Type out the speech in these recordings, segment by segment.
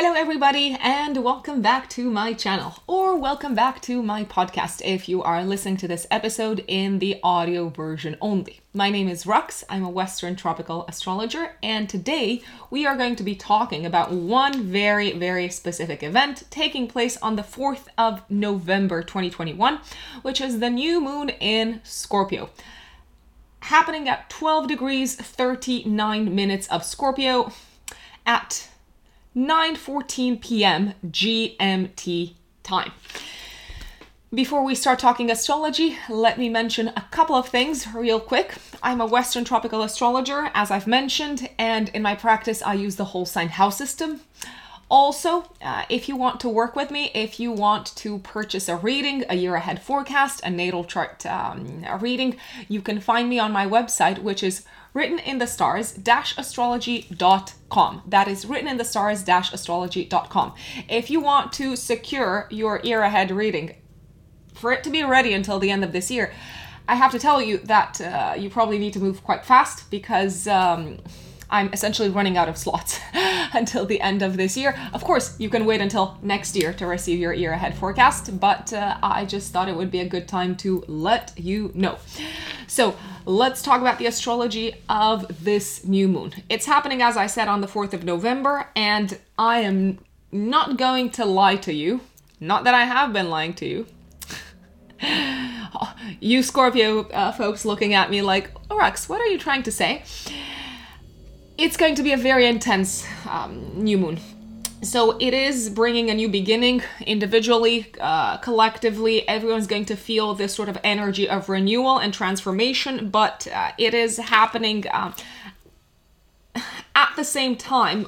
Hello, everybody, and welcome back to my channel, or welcome back to my podcast if you are listening to this episode in the audio version only. My name is Rux, I'm a Western tropical astrologer, and today we are going to be talking about one very, very specific event taking place on the 4th of November 2021, which is the new moon in Scorpio happening at 12 degrees 39 minutes of Scorpio at 9:14 p.m. GMT time. Before we start talking astrology, let me mention a couple of things real quick. I'm a Western tropical astrologer, as I've mentioned, and in my practice, I use the whole sign house system. Also, uh, if you want to work with me, if you want to purchase a reading, a year ahead forecast, a natal chart um, a reading, you can find me on my website, which is written in the stars astrology.com. That is written in the stars astrology.com. If you want to secure your year ahead reading, for it to be ready until the end of this year, I have to tell you that uh, you probably need to move quite fast because. Um, I'm essentially running out of slots until the end of this year. Of course, you can wait until next year to receive your year ahead forecast, but uh, I just thought it would be a good time to let you know. So, let's talk about the astrology of this new moon. It's happening, as I said, on the 4th of November, and I am not going to lie to you. Not that I have been lying to you. you Scorpio uh, folks looking at me like, Orax, what are you trying to say? It's going to be a very intense um, new moon. So it is bringing a new beginning individually, uh, collectively. Everyone's going to feel this sort of energy of renewal and transformation, but uh, it is happening uh, at the same time.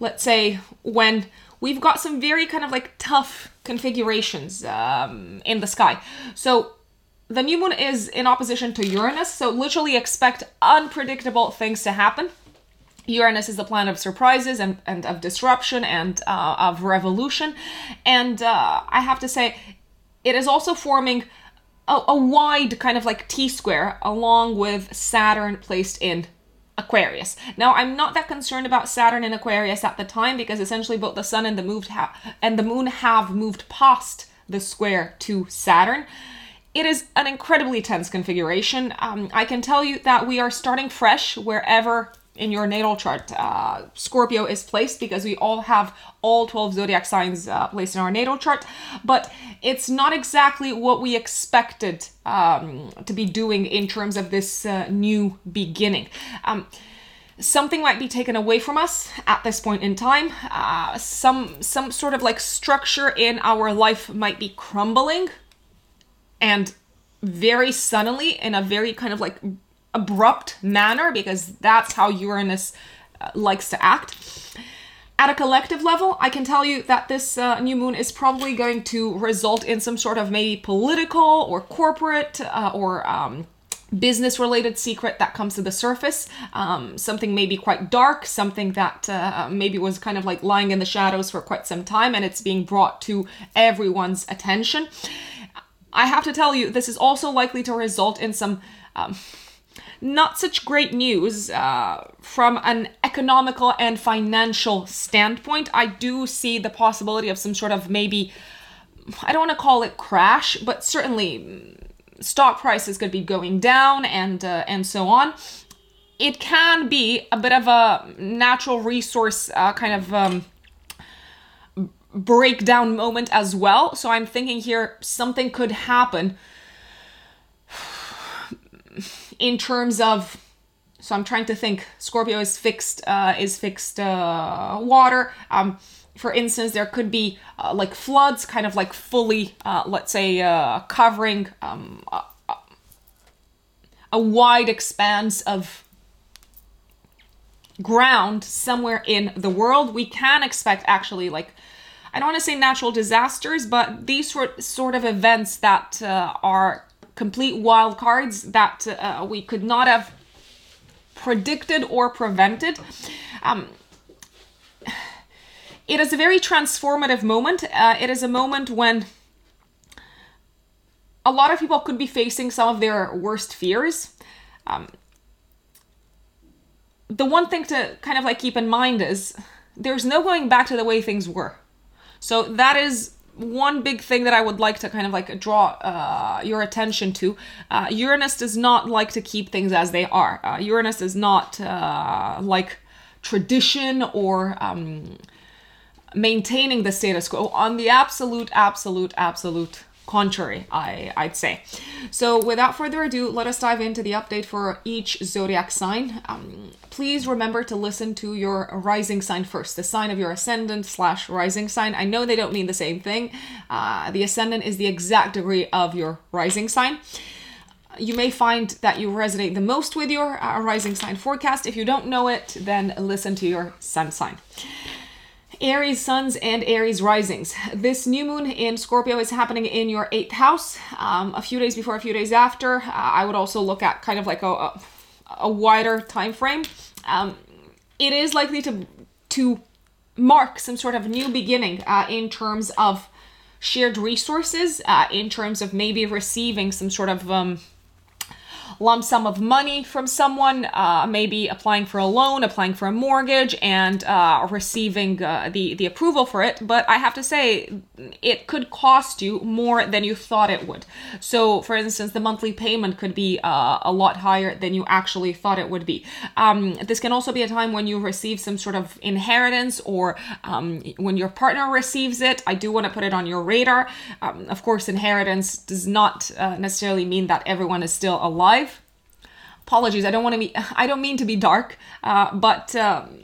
Let's say when we've got some very kind of like tough configurations um, in the sky. So the new moon is in opposition to Uranus, so literally expect unpredictable things to happen. Uranus is the planet of surprises and, and of disruption and uh, of revolution. And uh, I have to say, it is also forming a, a wide kind of like T square along with Saturn placed in Aquarius. Now, I'm not that concerned about Saturn in Aquarius at the time because essentially both the sun and the moved ha- and the moon have moved past the square to Saturn. It is an incredibly tense configuration. Um, I can tell you that we are starting fresh wherever in your natal chart uh, Scorpio is placed because we all have all 12 zodiac signs uh, placed in our natal chart, but it's not exactly what we expected um, to be doing in terms of this uh, new beginning. Um, something might be taken away from us at this point in time. Uh, some some sort of like structure in our life might be crumbling and very suddenly in a very kind of like abrupt manner because that's how Uranus uh, likes to act. At a collective level, I can tell you that this uh, new moon is probably going to result in some sort of maybe political or corporate uh, or um, business related secret that comes to the surface. Um, something maybe quite dark, something that uh, maybe was kind of like lying in the shadows for quite some time and it's being brought to everyone's attention. I have to tell you, this is also likely to result in some um, not such great news uh, from an economical and financial standpoint. I do see the possibility of some sort of maybe, I don't want to call it crash, but certainly mm, stock prices could be going down and uh, and so on. It can be a bit of a natural resource uh, kind of. Um, breakdown moment as well. So I'm thinking here something could happen in terms of so I'm trying to think. Scorpio is fixed uh is fixed uh water. Um for instance there could be uh, like floods kind of like fully uh let's say uh covering um a, a wide expanse of ground somewhere in the world. We can expect actually like I don't want to say natural disasters, but these sort sort of events that uh, are complete wild cards that uh, we could not have predicted or prevented. Um, it is a very transformative moment. Uh, it is a moment when a lot of people could be facing some of their worst fears. Um, the one thing to kind of like keep in mind is there's no going back to the way things were. So that is one big thing that I would like to kind of like draw uh, your attention to. Uh, Uranus does not like to keep things as they are. Uh, Uranus is not uh, like tradition or um, maintaining the status quo. On the absolute, absolute, absolute contrary, I, I'd say. So, without further ado, let us dive into the update for each zodiac sign. Um, please remember to listen to your rising sign first, the sign of your ascendant slash rising sign. I know they don't mean the same thing. Uh, the ascendant is the exact degree of your rising sign. You may find that you resonate the most with your uh, rising sign forecast. If you don't know it, then listen to your sun sign. Aries suns and Aries risings. This new moon in Scorpio is happening in your eighth house. Um, a few days before, a few days after. Uh, I would also look at kind of like a, a, a wider time frame. Um, it is likely to to mark some sort of new beginning uh, in terms of shared resources, uh, in terms of maybe receiving some sort of um, lump sum of money from someone, uh, maybe applying for a loan, applying for a mortgage, and uh, receiving uh, the the approval for it. But I have to say, it could cost you more than you thought it would. So, for instance, the monthly payment could be uh, a lot higher than you actually thought it would be. Um, this can also be a time when you receive some sort of inheritance or um, when your partner receives it. I do want to put it on your radar. Um, of course, inheritance does not uh, necessarily mean that everyone is still alive apologies i don't want to be i don't mean to be dark uh, but um,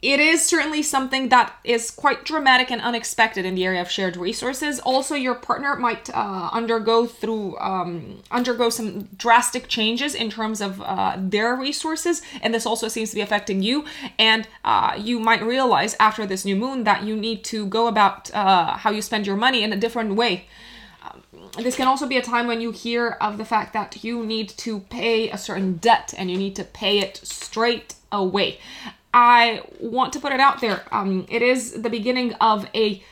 it is certainly something that is quite dramatic and unexpected in the area of shared resources. Also your partner might uh, undergo through um, undergo some drastic changes in terms of uh, their resources and this also seems to be affecting you. And uh, you might realize after this new moon that you need to go about uh, how you spend your money in a different way this can also be a time when you hear of the fact that you need to pay a certain debt and you need to pay it straight away. I want to put it out there. Um, it is the beginning of a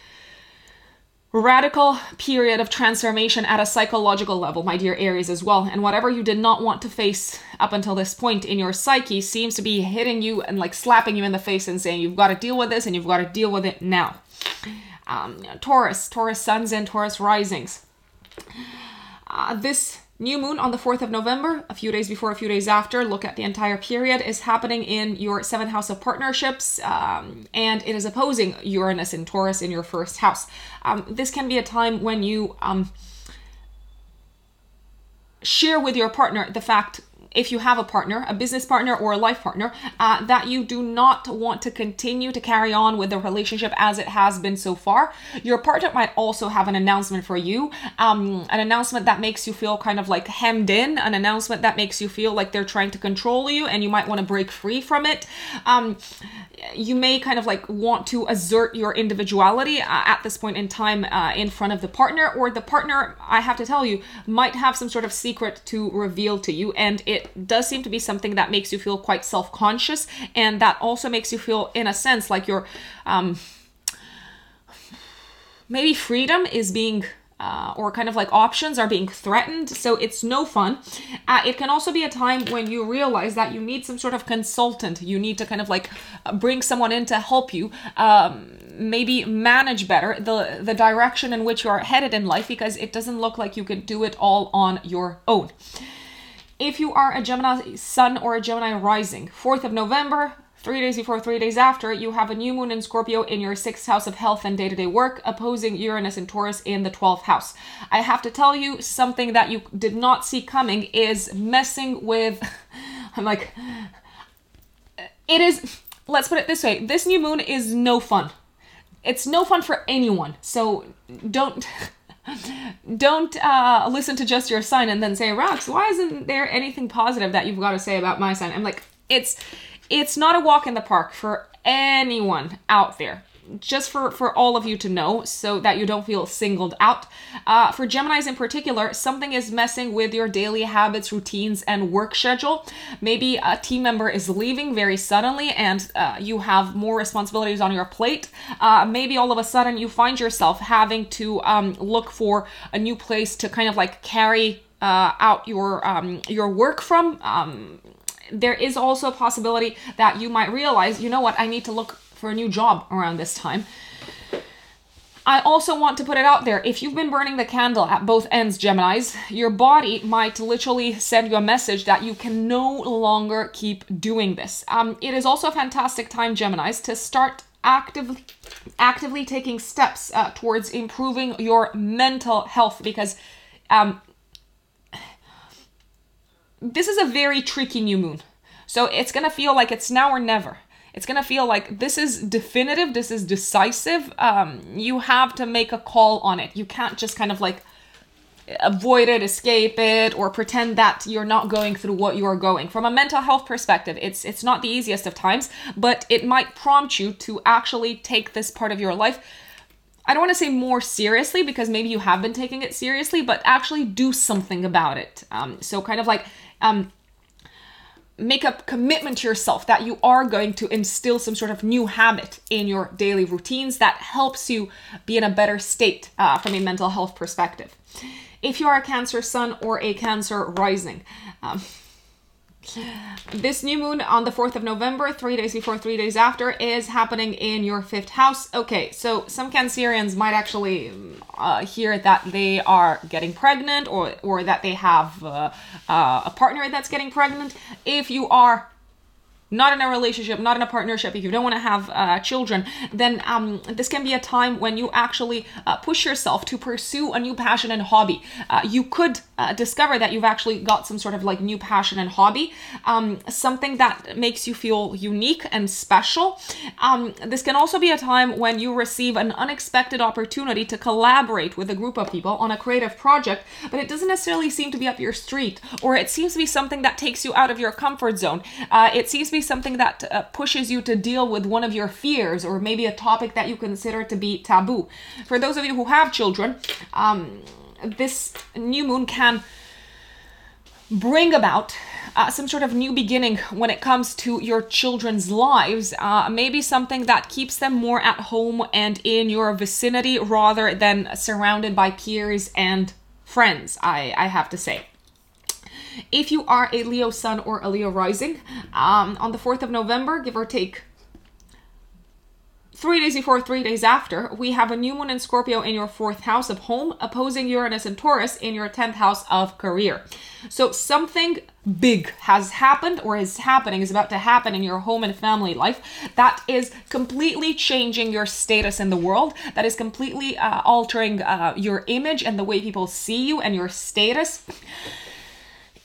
radical period of transformation at a psychological level, my dear Aries, as well. And whatever you did not want to face up until this point in your psyche seems to be hitting you and like slapping you in the face and saying, you've got to deal with this and you've got to deal with it now. Um, Taurus, Taurus suns and Taurus risings. Uh, this new moon on the 4th of November, a few days before, a few days after, look at the entire period, is happening in your seventh house of partnerships, um, and it is opposing Uranus and Taurus in your first house. Um, this can be a time when you um, share with your partner the fact if you have a partner, a business partner or a life partner, uh, that you do not want to continue to carry on with the relationship as it has been so far. Your partner might also have an announcement for you, um, an announcement that makes you feel kind of like hemmed in, an announcement that makes you feel like they're trying to control you and you might want to break free from it. Um, you may kind of like want to assert your individuality uh, at this point in time uh, in front of the partner, or the partner, I have to tell you, might have some sort of secret to reveal to you, and it does seem to be something that makes you feel quite self conscious, and that also makes you feel, in a sense, like your um, maybe freedom is being uh, or kind of like options are being threatened. So it's no fun. Uh, it can also be a time when you realize that you need some sort of consultant. You need to kind of like bring someone in to help you. Um, maybe manage better the the direction in which you are headed in life because it doesn't look like you can do it all on your own. If you are a Gemini sun or a Gemini rising, 4th of November, three days before, three days after, you have a new moon in Scorpio in your sixth house of health and day to day work, opposing Uranus and Taurus in the 12th house. I have to tell you something that you did not see coming is messing with. I'm like, it is. Let's put it this way this new moon is no fun. It's no fun for anyone. So don't. don't uh, listen to just your sign and then say, Rux, why isn't there anything positive that you've got to say about my sign? I'm like, it's it's not a walk in the park for anyone out there just for for all of you to know so that you don't feel singled out. Uh, for gemini's in particular something is messing with your daily habits routines and work schedule. Maybe a team member is leaving very suddenly and uh, you have more responsibilities on your plate. Uh, maybe all of a sudden you find yourself having to um, look for a new place to kind of like carry uh, out your um, your work from. Um, there is also a possibility that you might realize, you know what, I need to look for a new job around this time. I also want to put it out there if you've been burning the candle at both ends, Geminis, your body might literally send you a message that you can no longer keep doing this. Um, it is also a fantastic time, Geminis, to start actively actively taking steps uh, towards improving your mental health because um, this is a very tricky new moon. So it's gonna feel like it's now or never. It's gonna feel like this is definitive, this is decisive. Um, you have to make a call on it. You can't just kind of like avoid it, escape it, or pretend that you're not going through what you're going. From a mental health perspective, it's it's not the easiest of times, but it might prompt you to actually take this part of your life I don't want to say more seriously because maybe you have been taking it seriously, but actually do something about it. Um, so, kind of like um, make a commitment to yourself that you are going to instill some sort of new habit in your daily routines that helps you be in a better state uh, from a mental health perspective. If you are a Cancer Sun or a Cancer Rising, um, this new moon on the 4th of November, three days before, three days after, is happening in your fifth house. Okay, so some Cancerians might actually uh, hear that they are getting pregnant or, or that they have uh, uh, a partner that's getting pregnant. If you are not in a relationship, not in a partnership, if you don't want to have uh, children, then um, this can be a time when you actually uh, push yourself to pursue a new passion and hobby. Uh, you could uh, discover that you've actually got some sort of like new passion and hobby, um, something that makes you feel unique and special. Um, this can also be a time when you receive an unexpected opportunity to collaborate with a group of people on a creative project, but it doesn't necessarily seem to be up your street, or it seems to be something that takes you out of your comfort zone. Uh, it seems to be something that uh, pushes you to deal with one of your fears or maybe a topic that you consider to be taboo. For those of you who have children, um, this new moon can bring about uh, some sort of new beginning when it comes to your children's lives. Uh, maybe something that keeps them more at home and in your vicinity rather than surrounded by peers and friends, I, I have to say. If you are a Leo sun or a Leo rising, um, on the 4th of November, give or take three days before, three days after, we have a new moon in Scorpio in your fourth house of home, opposing Uranus and Taurus in your 10th house of career. So something big has happened or is happening, is about to happen in your home and family life that is completely changing your status in the world, that is completely uh, altering uh, your image and the way people see you and your status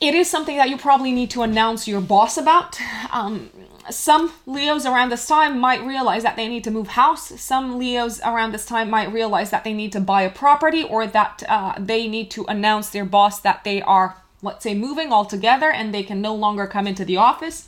it is something that you probably need to announce your boss about. Um, some Leos around this time might realize that they need to move house. Some Leos around this time might realize that they need to buy a property or that uh, they need to announce their boss that they are, let's say, moving altogether and they can no longer come into the office.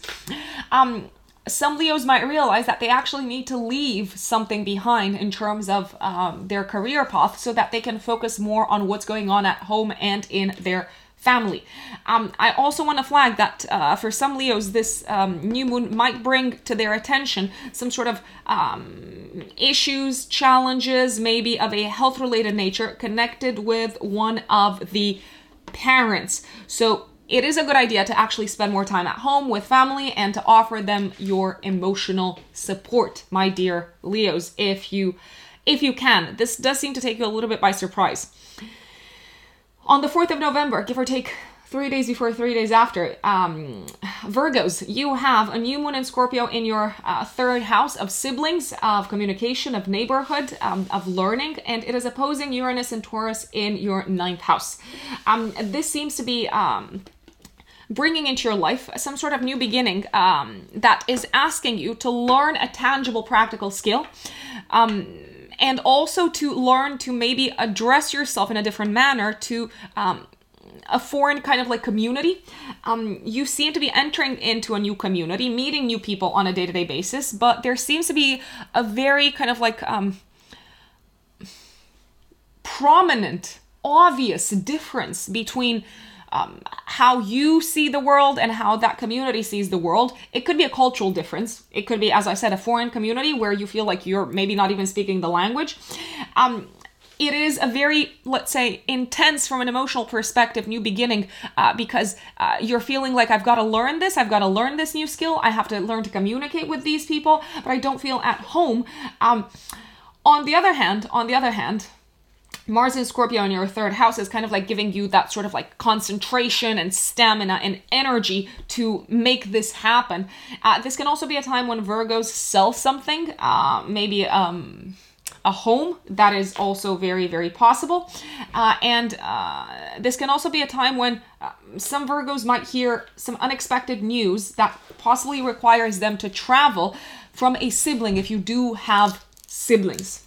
Um, some Leos might realize that they actually need to leave something behind in terms of um, their career path so that they can focus more on what's going on at home and in their family. Um, I also want to flag that uh, for some Leos, this um, new moon might bring to their attention some sort of um, issues, challenges, maybe of a health related nature connected with one of the parents. So it is a good idea to actually spend more time at home with family and to offer them your emotional support, my dear Leos, if you if you can. This does seem to take you a little bit by surprise. On the 4th of November, give or take three days before, three days after, um, Virgos, you have a new moon in Scorpio in your uh, third house of siblings, of communication, of neighborhood, um, of learning, and it is opposing Uranus and Taurus in your ninth house. Um, this seems to be. Um, bringing into your life some sort of new beginning um, that is asking you to learn a tangible practical skill um, and also to learn to maybe address yourself in a different manner to um, a foreign kind of like community. Um, you seem to be entering into a new community, meeting new people on a day to day basis, but there seems to be a very kind of like um, prominent, obvious difference between um, how you see the world and how that community sees the world. It could be a cultural difference. It could be, as I said, a foreign community where you feel like you're maybe not even speaking the language. Um, it is a very, let's say, intense from an emotional perspective new beginning uh, because uh, you're feeling like I've got to learn this, I've got to learn this new skill, I have to learn to communicate with these people, but I don't feel at home. Um, on the other hand, on the other hand, Mars in Scorpio in your third house is kind of like giving you that sort of like concentration and stamina and energy to make this happen. Uh, this can also be a time when Virgos sell something, uh, maybe um, a home. That is also very, very possible. Uh, and uh, this can also be a time when uh, some Virgos might hear some unexpected news that possibly requires them to travel from a sibling if you do have siblings.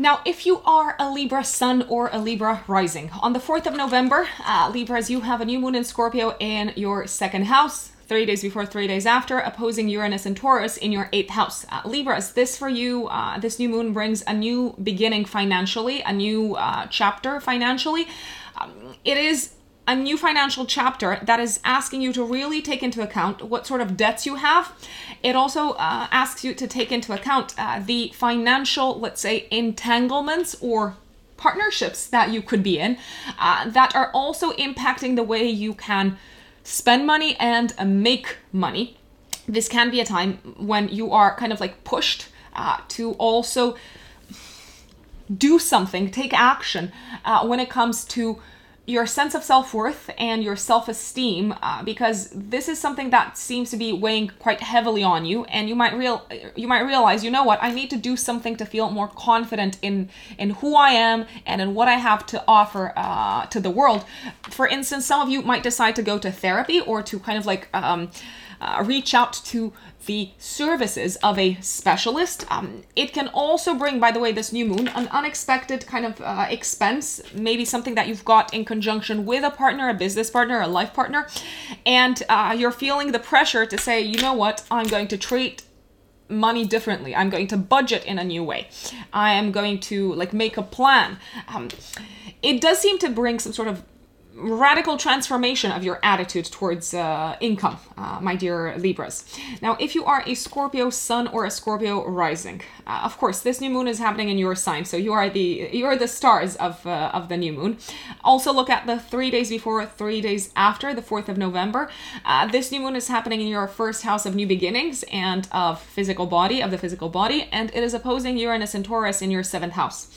Now, if you are a Libra Sun or a Libra Rising, on the 4th of November, uh, Libras, you have a new moon in Scorpio in your second house, three days before, three days after, opposing Uranus and Taurus in your eighth house. Uh, Libras, this for you, uh, this new moon brings a new beginning financially, a new uh, chapter financially. Um, it is a new financial chapter that is asking you to really take into account what sort of debts you have. It also uh, asks you to take into account uh, the financial, let's say, entanglements or partnerships that you could be in uh, that are also impacting the way you can spend money and make money. This can be a time when you are kind of like pushed uh, to also do something, take action uh, when it comes to your sense of self-worth and your self-esteem uh, because this is something that seems to be weighing quite heavily on you and you might real you might realize you know what I need to do something to feel more confident in in who I am and in what I have to offer uh, to the world. For instance some of you might decide to go to therapy or to kind of like um, uh, reach out to the services of a specialist. Um, it can also bring, by the way, this new moon, an unexpected kind of uh, expense, maybe something that you've got in conjunction with a partner, a business partner, a life partner, and uh, you're feeling the pressure to say, you know what, I'm going to treat money differently. I'm going to budget in a new way. I am going to like make a plan. Um, it does seem to bring some sort of radical transformation of your attitude towards uh, income, uh, my dear Libras. Now, if you are a Scorpio Sun or a Scorpio Rising, uh, of course, this new moon is happening in your sign, so you are the you are the stars of uh, of the new moon. Also, look at the three days before, three days after, the fourth of November. Uh, this new moon is happening in your first house of new beginnings and of physical body, of the physical body, and it is opposing Uranus and Taurus in your seventh house.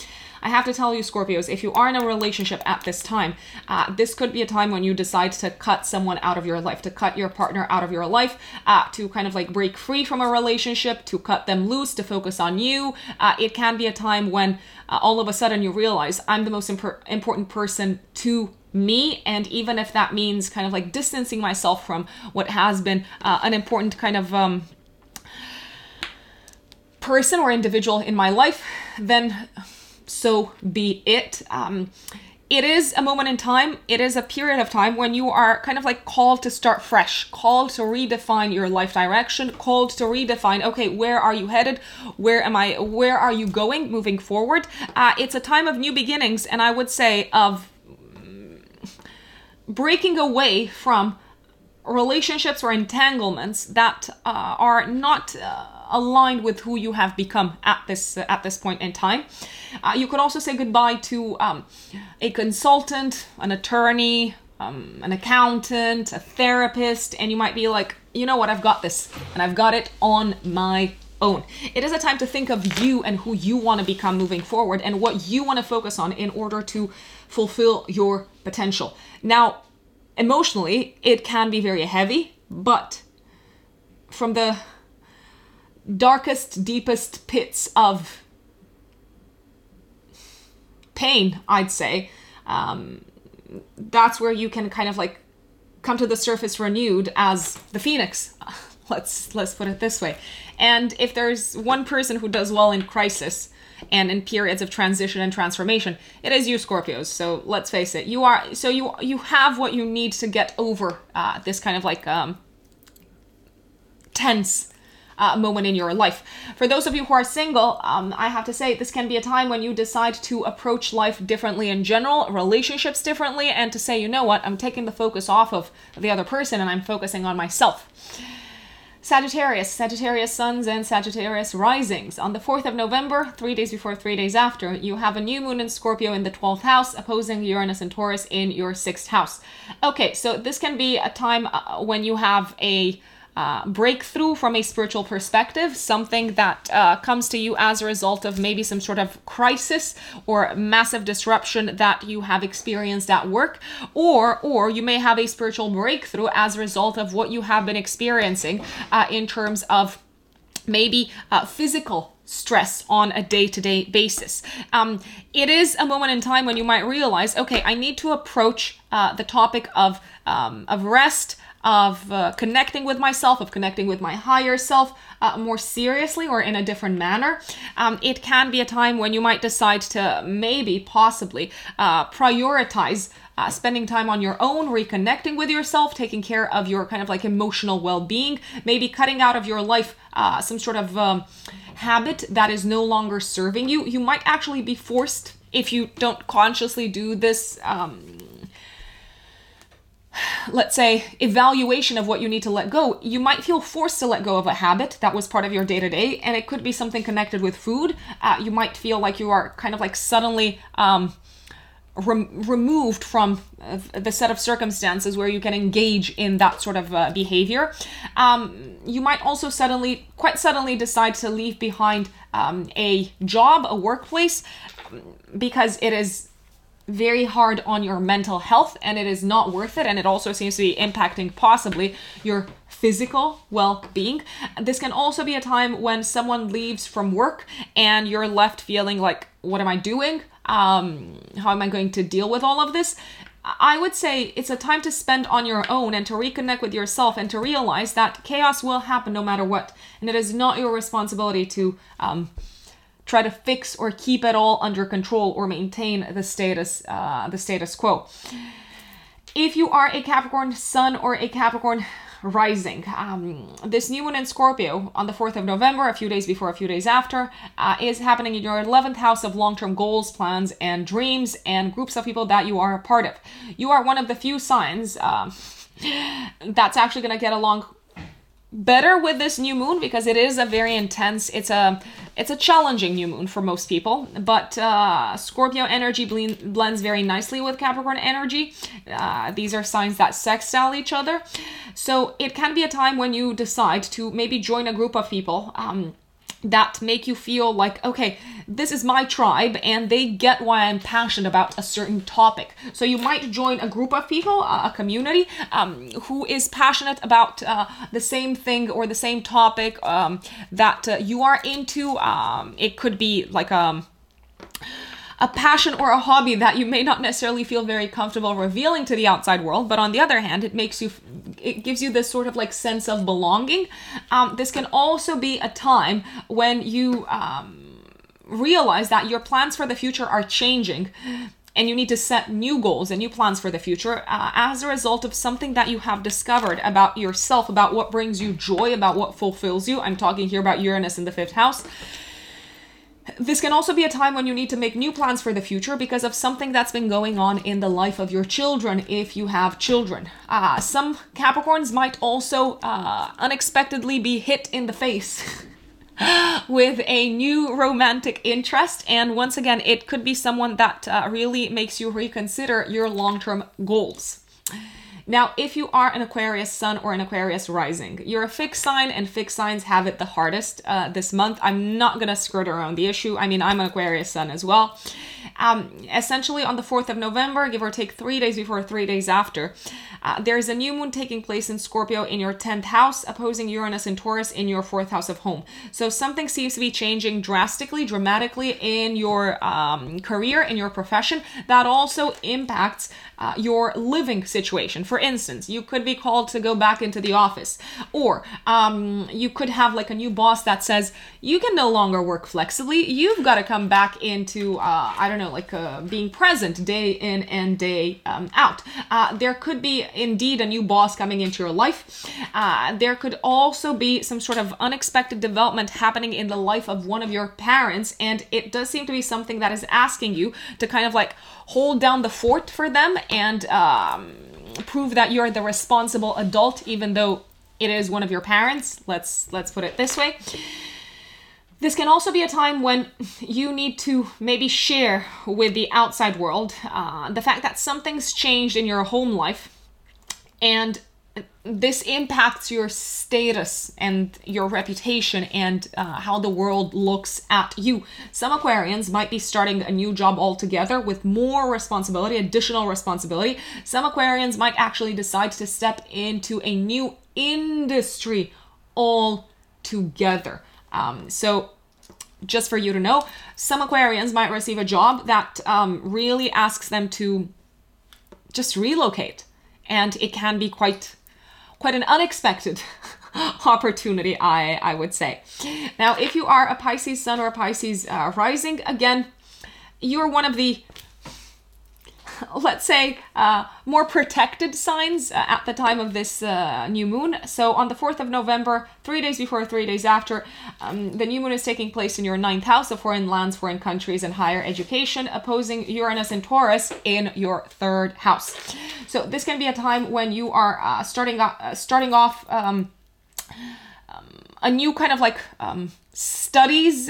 I have to tell you, Scorpios, if you are in a relationship at this time, uh, this could be a time when you decide to cut someone out of your life, to cut your partner out of your life, uh, to kind of like break free from a relationship, to cut them loose, to focus on you. Uh, it can be a time when uh, all of a sudden you realize I'm the most imp- important person to me and even if that means kind of like distancing myself from what has been uh, an important kind of um, person or individual in my life then so be it. Um, it is a moment in time, it is a period of time when you are kind of like called to start fresh, called to redefine your life direction, called to redefine, okay, where are you headed? Where am I, where are you going moving forward? Uh, it's a time of new beginnings, and I would say of breaking away from relationships or entanglements that uh, are not uh, aligned with who you have become at this uh, at this point in time. Uh, you could also say goodbye to um, a consultant, an attorney, um, an accountant, a therapist, and you might be like, you know what, I've got this, and I've got it on my own. It is a time to think of you and who you want to become moving forward and what you want to focus on in order to fulfill your potential. Now, emotionally, it can be very heavy, but from the darkest, deepest pits of pain, I'd say, um, that's where you can kind of like come to the surface renewed as the phoenix. Let's let's put it this way. And if there's one person who does well in crisis and in periods of transition and transformation, it is you Scorpios. So let's face it, you are so you you have what you need to get over uh, this kind of like um, tense uh, moment in your life. For those of you who are single, um, I have to say this can be a time when you decide to approach life differently in general, relationships differently, and to say, you know what, I'm taking the focus off of the other person and I'm focusing on myself. Sagittarius, Sagittarius suns and Sagittarius risings. On the 4th of November, three days before, three days after, you have a new moon in Scorpio in the 12th house, opposing Uranus and Taurus in your 6th house. Okay, so this can be a time uh, when you have a uh, breakthrough from a spiritual perspective, something that uh, comes to you as a result of maybe some sort of crisis or massive disruption that you have experienced at work, or or you may have a spiritual breakthrough as a result of what you have been experiencing uh, in terms of maybe uh, physical stress on a day to day basis. Um, it is a moment in time when you might realize, okay, I need to approach uh, the topic of um, of rest of uh, connecting with myself, of connecting with my higher self uh, more seriously or in a different manner. Um, it can be a time when you might decide to maybe, possibly, uh, prioritize. Uh, spending time on your own, reconnecting with yourself, taking care of your kind of like emotional well being, maybe cutting out of your life uh, some sort of um, habit that is no longer serving you. You might actually be forced, if you don't consciously do this um, let's say, evaluation of what you need to let go, you might feel forced to let go of a habit that was part of your day to day, and it could be something connected with food. Uh, you might feel like you are kind of like suddenly um, re- removed from uh, the set of circumstances where you can engage in that sort of uh, behavior. Um, you might also suddenly, quite suddenly, decide to leave behind um, a job, a workplace, because it is very hard on your mental health and it is not worth it and it also seems to be impacting possibly your physical well-being this can also be a time when someone leaves from work and you're left feeling like what am i doing um how am i going to deal with all of this I would say it's a time to spend on your own and to reconnect with yourself and to realize that chaos will happen no matter what. And it is not your responsibility to um, try to fix or keep it all under control or maintain the status uh, the status quo. If you are a Capricorn Sun or a Capricorn rising. Um, this new one in Scorpio on the 4th of November, a few days before, a few days after, uh, is happening in your 11th house of long term goals, plans, and dreams, and groups of people that you are a part of. You are one of the few signs uh, that's actually going to get along better with this new moon because it is a very intense it's a it's a challenging new moon for most people but uh, scorpio energy blends very nicely with capricorn energy. Uh, these are signs that sextile each other. So it can be a time when you decide to maybe join a group of people um, that make you feel like, okay, this is my tribe and they get why I'm passionate about a certain topic. So you might join a group of people, a community, um, who is passionate about uh, the same thing or the same topic um, that uh, you are into. Um, it could be like um, a passion or a hobby that you may not necessarily feel very comfortable revealing to the outside world, but on the other hand, it makes you, it gives you this sort of like sense of belonging. Um, this can also be a time when you um, realize that your plans for the future are changing and you need to set new goals and new plans for the future uh, as a result of something that you have discovered about yourself, about what brings you joy, about what fulfills you. I'm talking here about Uranus in the fifth house. This can also be a time when you need to make new plans for the future because of something that's been going on in the life of your children if you have children. Uh, some Capricorns might also uh, unexpectedly be hit in the face. with a new romantic interest, and once again, it could be someone that uh, really makes you reconsider your long term goals. Now, if you are an Aquarius sun or an Aquarius rising, you're a fixed sign, and fixed signs have it the hardest uh, this month. I'm not gonna skirt around the issue. I mean, I'm an Aquarius sun as well. Um, essentially, on the 4th of November, give or take three days before, three days after, uh, there's a new moon taking place in Scorpio in your 10th house, opposing Uranus and Taurus in your 4th house of home. So something seems to be changing drastically, dramatically in your um, career, in your profession. That also impacts uh, your living situation. For instance, you could be called to go back into the office, or um, you could have like a new boss that says you can no longer work flexibly. You've got to come back into, uh, I don't know, like uh, being present day in and day um, out. Uh, there could be indeed a new boss coming into your life. Uh, there could also be some sort of unexpected development happening in the life of one of your parents, and it does seem to be something that is asking you to kind of like hold down the fort for them and um, prove that you're the responsible adult, even though it is one of your parents. Let's let's put it this way. This can also be a time when you need to maybe share with the outside world uh, the fact that something's changed in your home life and this impacts your status and your reputation and uh, how the world looks at you. Some Aquarians might be starting a new job altogether with more responsibility, additional responsibility. Some Aquarians might actually decide to step into a new industry altogether. Um, so, just for you to know, some Aquarians might receive a job that um, really asks them to just relocate, and it can be quite quite an unexpected opportunity, I I would say. Now, if you are a Pisces Sun or a Pisces uh, Rising, again, you're one of the let's say, uh, more protected signs uh, at the time of this uh, new moon. So on the 4th of November, three days before, three days after, um, the new moon is taking place in your ninth house of foreign lands, foreign countries, and higher education, opposing Uranus and Taurus in your third house. So this can be a time when you are uh, starting, uh, starting off. Um, um, a new kind of like um, studies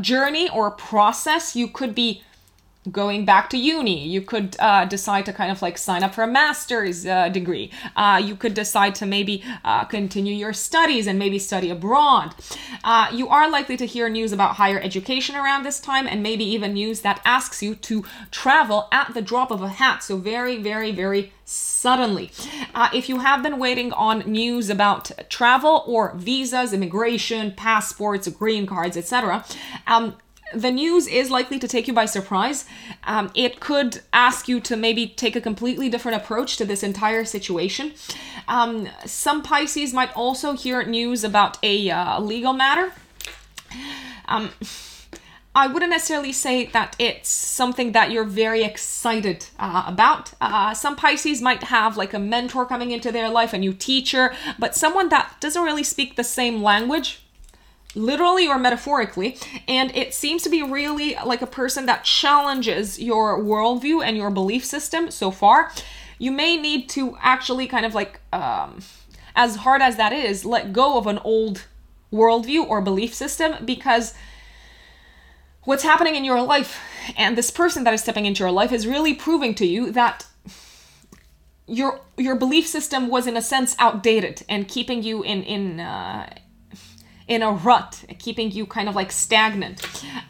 journey or process. You could be going back to uni. You could uh, decide to kind of like sign up for a master's uh, degree. Uh, you could decide to maybe uh, continue your studies and maybe study abroad. Uh, you are likely to hear news about higher education around this time and maybe even news that asks you to travel at the drop of a hat. So, very, very, very suddenly. Uh, if you have been waiting on news about travel or visas, immigration, passports, green cards, etc., um, the news is likely to take you by surprise. Um, it could ask you to maybe take a completely different approach to this entire situation. Um, some Pisces might also hear news about a uh, legal matter. Um, I wouldn't necessarily say that it's something that you're very excited uh, about. Uh, some Pisces might have like a mentor coming into their life, a new teacher, but someone that doesn't really speak the same language literally or metaphorically, and it seems to be really like a person that challenges your worldview and your belief system so far. You may need to actually kind of like, um, as hard as that is, let go of an old worldview or belief system because what's happening in your life and this person that is stepping into your life is really proving to you that your your belief system was in a sense outdated and keeping you in in uh, in a rut, keeping you kind of like stagnant.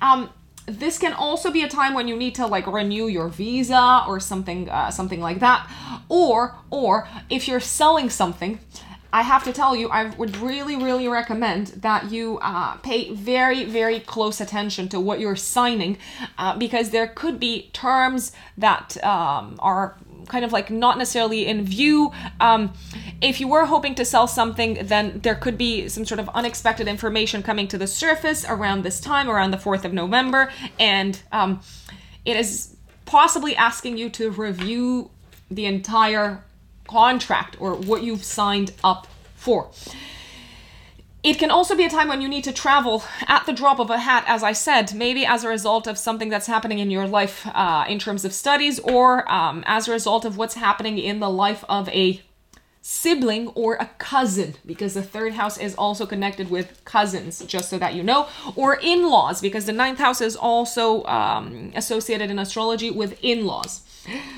Um, this can also be a time when you need to like renew your visa or something uh, something like that or or if you're selling something I have to tell you, I would really, really recommend that you uh, pay very, very close attention to what you're signing uh, because there could be terms that um, are kind of like not necessarily in view. Um, if you were hoping to sell something, then there could be some sort of unexpected information coming to the surface around this time, around the 4th of November, and um, it is possibly asking you to review the entire contract or what you've signed up for. It can also be a time when you need to travel at the drop of a hat, as I said, maybe as a result of something that's happening in your life uh, in terms of studies or um, as a result of what's happening in the life of a sibling or a cousin, because the third house is also connected with cousins, just so that you know, or in laws, because the ninth house is also um, associated in astrology with in laws.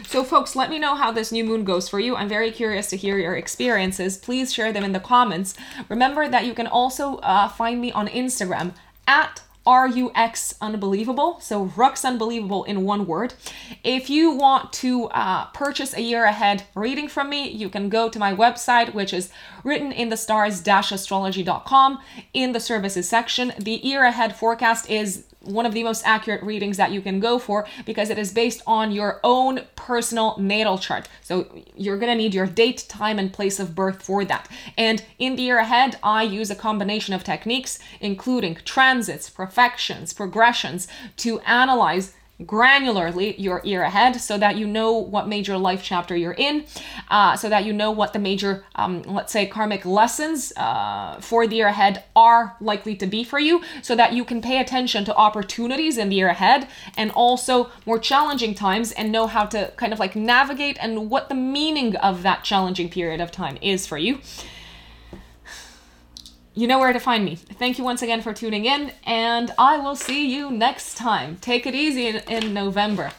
So, folks, let me know how this new moon goes for you. I'm very curious to hear your experiences. Please share them in the comments. Remember that you can also uh, find me on Instagram at RUX Unbelievable. So Rux Unbelievable in one word. If you want to uh, purchase a year ahead reading from me, you can go to my website, which is written in the stars astrology.com in the services section. The year ahead forecast is one of the most accurate readings that you can go for because it is based on your own personal natal chart. So you're going to need your date, time, and place of birth for that. And in the year ahead, I use a combination of techniques, including transits, perfections, progressions, to analyze granularly your year ahead so that you know what major life chapter you're in, uh, so that you know what the major, um, let's say, karmic lessons uh, for the year ahead are likely to be for you, so that you can pay attention to opportunities in the year ahead and also more challenging times and know how to kind of like navigate and what the meaning of that challenging period of time is for you. You know where to find me. Thank you once again for tuning in, and I will see you next time. Take it easy in, in November.